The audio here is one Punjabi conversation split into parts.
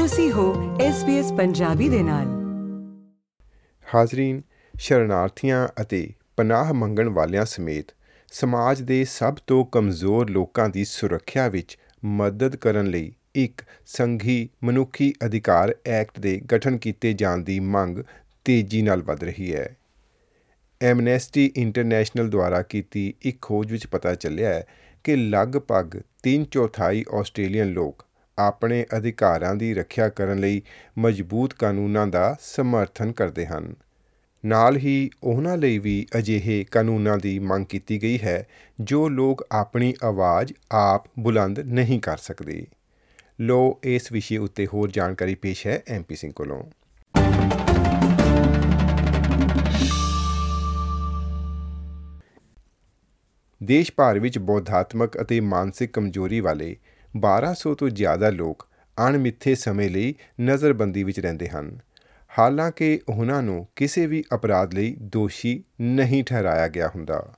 ਤੁਸੀਂ ਹੋ SBS ਪੰਜਾਬੀ ਦੇ ਨਾਲ। ਹਾਜ਼ਰੀਨ, ਸ਼ਰਨਾਰਥੀਆਂ ਅਤੇ ਪਨਾਹ ਮੰਗਣ ਵਾਲਿਆਂ ਸਮੇਤ ਸਮਾਜ ਦੇ ਸਭ ਤੋਂ ਕਮਜ਼ੋਰ ਲੋਕਾਂ ਦੀ ਸੁਰੱਖਿਆ ਵਿੱਚ ਮਦਦ ਕਰਨ ਲਈ ਇੱਕ ਸੰਘੀ ਮਨੁੱਖੀ ਅਧਿਕਾਰ ਐਕਟ ਦੇ ਗਠਨ ਕੀਤੇ ਜਾਣ ਦੀ ਮੰਗ ਤੇਜ਼ੀ ਨਾਲ ਵਧ ਰਹੀ ਹੈ। ਐਮਨੈਸਟੀ ਇੰਟਰਨੈਸ਼ਨਲ ਦੁਆਰਾ ਕੀਤੀ ਇੱਕ ਖੋਜ ਵਿੱਚ ਪਤਾ ਚੱਲਿਆ ਹੈ ਕਿ ਲਗਭਗ 3 ਚੌਥਾਈ ਆਸਟ੍ਰੇਲੀਅਨ ਲੋਕ ਆਪਣੇ ਅਧਿਕਾਰਾਂ ਦੀ ਰੱਖਿਆ ਕਰਨ ਲਈ ਮਜ਼ਬੂਤ ਕਾਨੂੰਨਾਂ ਦਾ ਸਮਰਥਨ ਕਰਦੇ ਹਨ। ਨਾਲ ਹੀ ਉਹਨਾਂ ਲਈ ਵੀ ਅਜਿਹੇ ਕਾਨੂੰਨਾਂ ਦੀ ਮੰਗ ਕੀਤੀ ਗਈ ਹੈ, ਜੋ ਲੋਕ ਆਪਣੀ ਆਵਾਜ਼ ਆਪ ਬੁਲੰਦ ਨਹੀਂ ਕਰ ਸਕਦੇ। ਲੋ ਇਸ ਵਿਸ਼ੇ ਉੱਤੇ ਹੋਰ ਜਾਣਕਾਰੀ ਪੇਸ਼ ਹੈ ਐਮਪੀ ਸਿੰਘ ਕੋਲੋਂ। ਦੇਸ਼ ਭਰ ਵਿੱਚ ਬੌਧਾਤਮਕ ਅਤੇ ਮਾਨਸਿਕ ਕਮਜ਼ੋਰੀ ਵਾਲੇ 1200 ਤੋਂ ਜ਼ਿਆਦਾ ਲੋਕ ਅਣਮਿੱਥੇ ਸਮੇਂ ਲਈ ਨਜ਼ਰਬੰਦੀ ਵਿੱਚ ਰਹਿੰਦੇ ਹਨ। ਹਾਲਾਂਕਿ ਉਹਨਾਂ ਨੂੰ ਕਿਸੇ ਵੀ ਅਪਰਾਧ ਲਈ ਦੋਸ਼ੀ ਨਹੀਂ ਠਹਿਰਾਇਆ ਗਿਆ ਹੁੰਦਾ।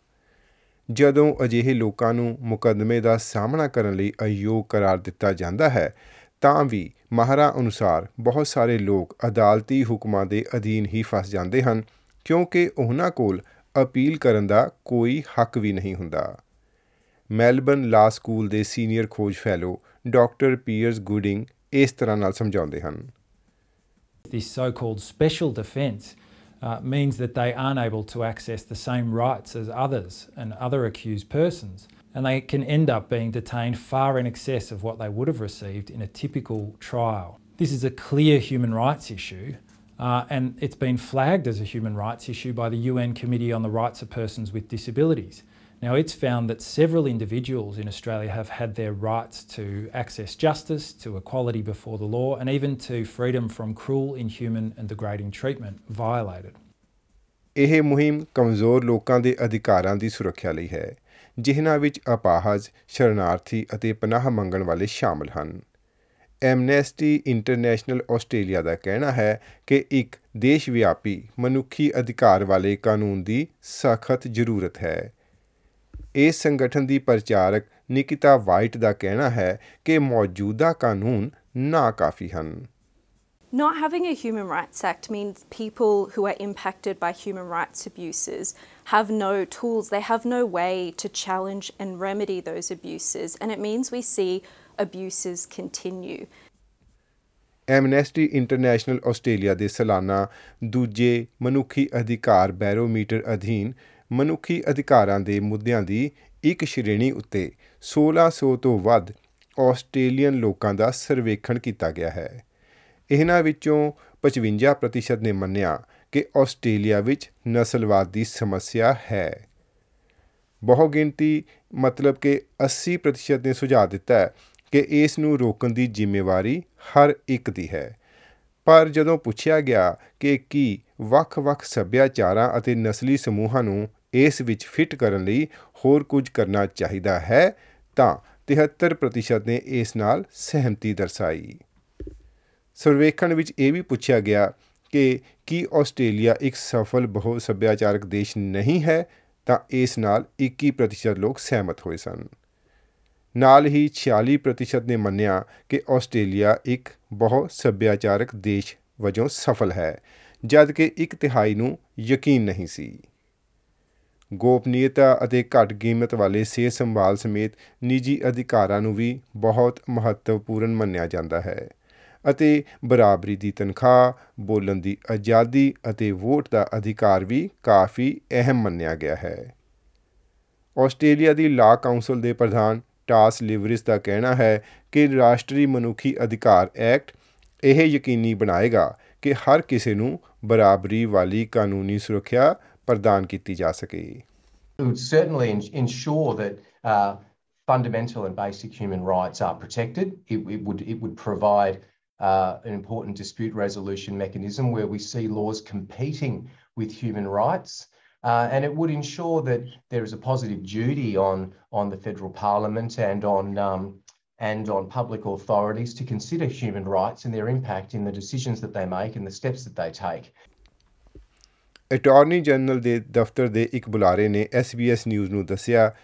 ਜਦੋਂ ਅਜਿਹੇ ਲੋਕਾਂ ਨੂੰ ਮੁਕੱਦਮੇ ਦਾ ਸਾਹਮਣਾ ਕਰਨ ਲਈ ਅਯੋਗ ਕਰਾਰ ਦਿੱਤਾ ਜਾਂਦਾ ਹੈ, ਤਾਂ ਵੀ ਮਾਹਰਾਂ ਅਨੁਸਾਰ ਬਹੁਤ ਸਾਰੇ ਲੋਕ ਅਦਾਲਤੀ ਹੁਕਮਾਂ ਦੇ ਅਧੀਨ ਹੀ ਫਸ ਜਾਂਦੇ ਹਨ, ਕਿਉਂਕਿ ਉਹਨਾਂ ਕੋਲ ਅਪੀਲ ਕਰਨ ਦਾ ਕੋਈ ਹੱਕ ਵੀ ਨਹੀਂ ਹੁੰਦਾ। ਮੈਲਬਨ ਲਾ ਸਕੂਲ ਦੇ ਸੀਨੀਅਰ ਖੋਜ ਫੈਲੋ ਡਾਕਟਰ ਪੀਅਰਸ ਗੁਡਿੰਗ ਇਸ ਤਰ੍ਹਾਂ ਨਾਲ ਸਮਝਾਉਂਦੇ ਹਨ This so called special defence uh, means that they aren't able to access the same rights as others and other accused persons, and they can end up being detained far in excess of what they would have received in a typical trial. This is a clear human rights issue, uh, and it's been flagged as a human rights issue by the UN Committee on the Rights of Persons with Disabilities. Now, it's found that several individuals in Australia have had their rights to access justice, to equality before the law, and even to freedom from cruel, inhuman, and degrading treatment violated. ਇਹ ਮੁਹਿੰਮ ਕਮਜ਼ੋਰ ਲੋਕਾਂ ਦੇ ਅਧਿਕਾਰਾਂ ਦੀ ਸੁਰੱਖਿਆ ਲਈ ਹੈ ਜਿਨ੍ਹਾਂ ਵਿੱਚ ਅਪਾਹਜ ਸ਼ਰਨਾਰਥੀ ਅਤੇ ਪਨਾਹ ਮੰਗਣ ਵਾਲੇ ਸ਼ਾਮਲ ਹਨ ਐਮਨੈਸਟੀ ਇੰਟਰਨੈਸ਼ਨਲ ਆਸਟ੍ਰੇਲੀਆ ਦਾ ਕਹਿਣਾ ਹੈ ਕਿ ਇੱਕ ਦੇਸ਼ ਵਿਆਪੀ ਮਨੁੱਖੀ ਅਧਿਕਾਰ ਵਾਲੇ ਕਾਨੂੰਨ ਦੀ ਸਖਤ ਜ਼ਰੂਰਤ ਹੈ ਇਸ ਸੰਗਠਨ ਦੀ ਪ੍ਰਚਾਰਕ ਨਿਕਿਤਾ ਵਾਈਟ ਦਾ ਕਹਿਣਾ ਹੈ ਕਿ ਮੌਜੂਦਾ ਕਾਨੂੰਨ ਨਾ ਕਾਫੀ ਹਨ Not having a Human Rights Act means people who are impacted by human rights abuses have no tools, they have no way to challenge and remedy those abuses, and it means we see abuses continue. Amnesty International Australia ਦੇ ਸਾਲਾਨਾ ਦੂਜੇ ਮਨੁੱਖੀ ਅਧਿਕਾਰ ਬੈਰੋਮੀਟਰ ਅਧੀਨ ਮਨੁੱਖੀ ਅਧਿਕਾਰਾਂ ਦੇ ਮੁੱਦਿਆਂ ਦੀ ਇੱਕ ਸ਼੍ਰੇਣੀ ਉੱਤੇ 1600 ਤੋਂ ਵੱਧ ਆਸਟ੍ਰੇਲੀਅਨ ਲੋਕਾਂ ਦਾ ਸਰਵੇਖਣ ਕੀਤਾ ਗਿਆ ਹੈ। ਇਹਨਾਂ ਵਿੱਚੋਂ 55% ਨੇ ਮੰਨਿਆ ਕਿ ਆਸਟ੍ਰੇਲੀਆ ਵਿੱਚ ਨਸਲਵਾਦ ਦੀ ਸਮੱਸਿਆ ਹੈ। ਬਹੁਗਿਣਤੀ ਮਤਲਬ ਕਿ 80% ਨੇ ਸੁਝਾਅ ਦਿੱਤਾ ਹੈ ਕਿ ਇਸ ਨੂੰ ਰੋਕਣ ਦੀ ਜ਼ਿੰਮੇਵਾਰੀ ਹਰ ਇੱਕ ਦੀ ਹੈ। ਪਰ ਜਦੋਂ ਪੁੱਛਿਆ ਗਿਆ ਕਿ ਕੀ ਵੱਖ-ਵੱਖ ਸੱਭਿਆਚਾਰਾਂ ਅਤੇ ਨਸਲੀ ਸਮੂਹਾਂ ਨੂੰ ਇਸ ਵਿੱਚ ਫਿੱਟ ਕਰਨ ਲਈ ਹੋਰ ਕੁਝ ਕਰਨਾ ਚਾਹੀਦਾ ਹੈ, ਤਾਂ 73% ਨੇ ਇਸ ਨਾਲ ਸਹਿਮਤੀ ਦਰਸਾਈ। ਸਰਵੇਖਣ ਵਿੱਚ ਇਹ ਵੀ ਪੁੱਛਿਆ ਗਿਆ ਕਿ ਕੀ ਆਸਟ੍ਰੇਲੀਆ ਇੱਕ ਸਫਲ ਬਹੁ ਸੱਭਿਆਚਾਰਕ ਦੇਸ਼ ਨਹੀਂ ਹੈ, ਤਾਂ ਇਸ ਨਾਲ 21% ਲੋਕ ਸਹਿਮਤ ਹੋਏ ਸਨ। ਨਾਲ ਹੀ 46% ਨੇ ਮੰਨਿਆ ਕਿ ਆਸਟ੍ਰੇਲੀਆ ਇੱਕ ਬਹੁ ਸੱਭਿਆਚਾਰਕ ਦੇਸ਼ ਵਜੋਂ ਸਫਲ ਹੈ, ਜਦ ਕਿ ਇੱਕ ਤਿਹਾਈ ਨੂੰ ਯਕੀਨ ਨਹੀਂ ਸੀ। ਗੋਪਨੀਯਤਾ ਅਤੇ ਘੱਟ ਕੀਮਤ ਵਾਲੇ ਸਿਹਤ ਸੰਭਾਲ ਸਮੇਤ ਨਿੱਜੀ ਅਧਿਕਾਰਾਂ ਨੂੰ ਵੀ ਬਹੁਤ ਮਹੱਤਵਪੂਰਨ ਮੰਨਿਆ ਜਾਂਦਾ ਹੈ ਅਤੇ ਬਰਾਬਰੀ ਦੀ ਤਨਖਾਹ, ਬੋਲਣ ਦੀ ਆਜ਼ਾਦੀ ਅਤੇ ਵੋਟ ਦਾ ਅਧਿਕਾਰ ਵੀ ਕਾਫੀ ਅਹਿਮ ਮੰਨਿਆ ਗਿਆ ਹੈ। ਆਸਟ੍ਰੇਲੀਆ ਦੀ ਲਾ ਕਾਉਂਸਲ ਦੇ ਪ੍ਰਧਾਨ ਟਾਸ ਲਿਵਰਿਸ ਦਾ ਕਹਿਣਾ ਹੈ ਕਿ ਰਾਸ਼ਟਰੀ ਮਨੁੱਖੀ ਅਧਿਕਾਰ ਐਕਟ ਇਹ ਯਕੀਨੀ ਬਣਾਏਗਾ ਕਿ ਹਰ ਕਿਸੇ ਨੂੰ ਬਰਾਬਰੀ ਵਾਲੀ ਕਾਨੂੰਨੀ ਸੁਰੱਖਿਆ ਪ੍ਰਦਾਨ ਕੀਤੀ ਜਾ ਸਕੇ It would certainly ins- ensure that uh, fundamental and basic human rights are protected. It, it would it would provide uh, an important dispute resolution mechanism where we see laws competing with human rights. Uh, and it would ensure that there is a positive duty on, on the federal parliament and on, um, and on public authorities to consider human rights and their impact in the decisions that they make and the steps that they take. Attorney general ਦੇ ਦਫ਼ਤਰ ਦੇ ਇੱਕ ਬੁਲਾਰੇ ਨੇ SBS ਨਿਊਜ਼ ਨੂੰ ਦੱਸਿਆ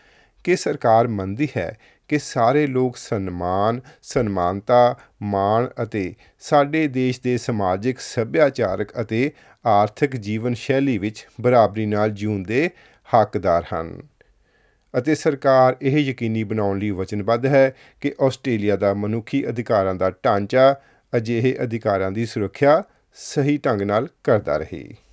ਕਿ ਸਰਕਾਰ ਮੰਨਦੀ ਹੈ ਕਿ ਸਾਰੇ ਲੋਕ ਸਨਮਾਨ, ਸਨਮਾਨਤਾ, ਮਾਣ ਅਤੇ ਸਾਡੇ ਦੇਸ਼ ਦੇ ਸਮਾਜਿਕ, ਸੱਭਿਆਚਾਰਕ ਅਤੇ ਆਰਥਿਕ ਜੀਵਨ ਸ਼ੈਲੀ ਵਿੱਚ ਬਰਾਬਰੀ ਨਾਲ ਜਿਉਣ ਦੇ ਹੱਕਦਾਰ ਹਨ ਅਤੇ ਸਰਕਾਰ ਇਹ ਯਕੀਨੀ ਬਣਾਉਣ ਲਈ ਵਚਨਬੱਧ ਹੈ ਕਿ ਆਸਟ੍ਰੇਲੀਆ ਦਾ ਮਨੁੱਖੀ ਅਧਿਕਾਰਾਂ ਦਾ ਢਾਂਚਾ ਅਜਿਹੇ ਅਧਿਕਾਰਾਂ ਦੀ ਸੁਰੱਖਿਆ ਸਹੀ ਢੰਗ ਨਾਲ ਕਰਦਾ ਰਹੇ।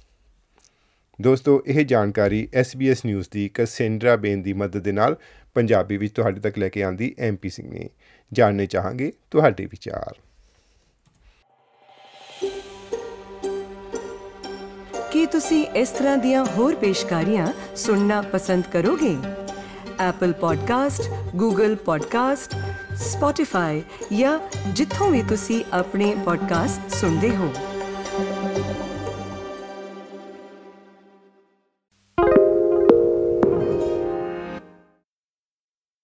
ਦੋਸਤੋ ਇਹ ਜਾਣਕਾਰੀ SBS ਨਿਊਜ਼ ਦੀ ਕਸੈਂਡਰਾ ਬੇਨ ਦੀ ਮਦਦ ਦੇ ਨਾਲ ਪੰਜਾਬੀ ਵਿੱਚ ਤੁਹਾਡੇ ਤੱਕ ਲੈ ਕੇ ਆਂਦੀ ਐਮਪੀ ਸਿੰਘ ਨੇ। ਜਾਣਨੇ ਚਾਹਾਂਗੇ ਤੁਹਾਡੇ ਵਿਚਾਰ। ਕੀ ਤੁਸੀਂ ਇਸ ਤਰ੍ਹਾਂ ਦੀਆਂ ਹੋਰ ਪੇਸ਼ਕਾਰੀਆਂ ਸੁਣਨਾ ਪਸੰਦ ਕਰੋਗੇ? Apple Podcast, Google Podcast, Spotify ਜਾਂ ਜਿੱਥੋਂ ਵੀ ਤੁਸੀਂ ਆਪਣੇ ਪੋਡਕਾਸਟ ਸੁਣਦੇ ਹੋ।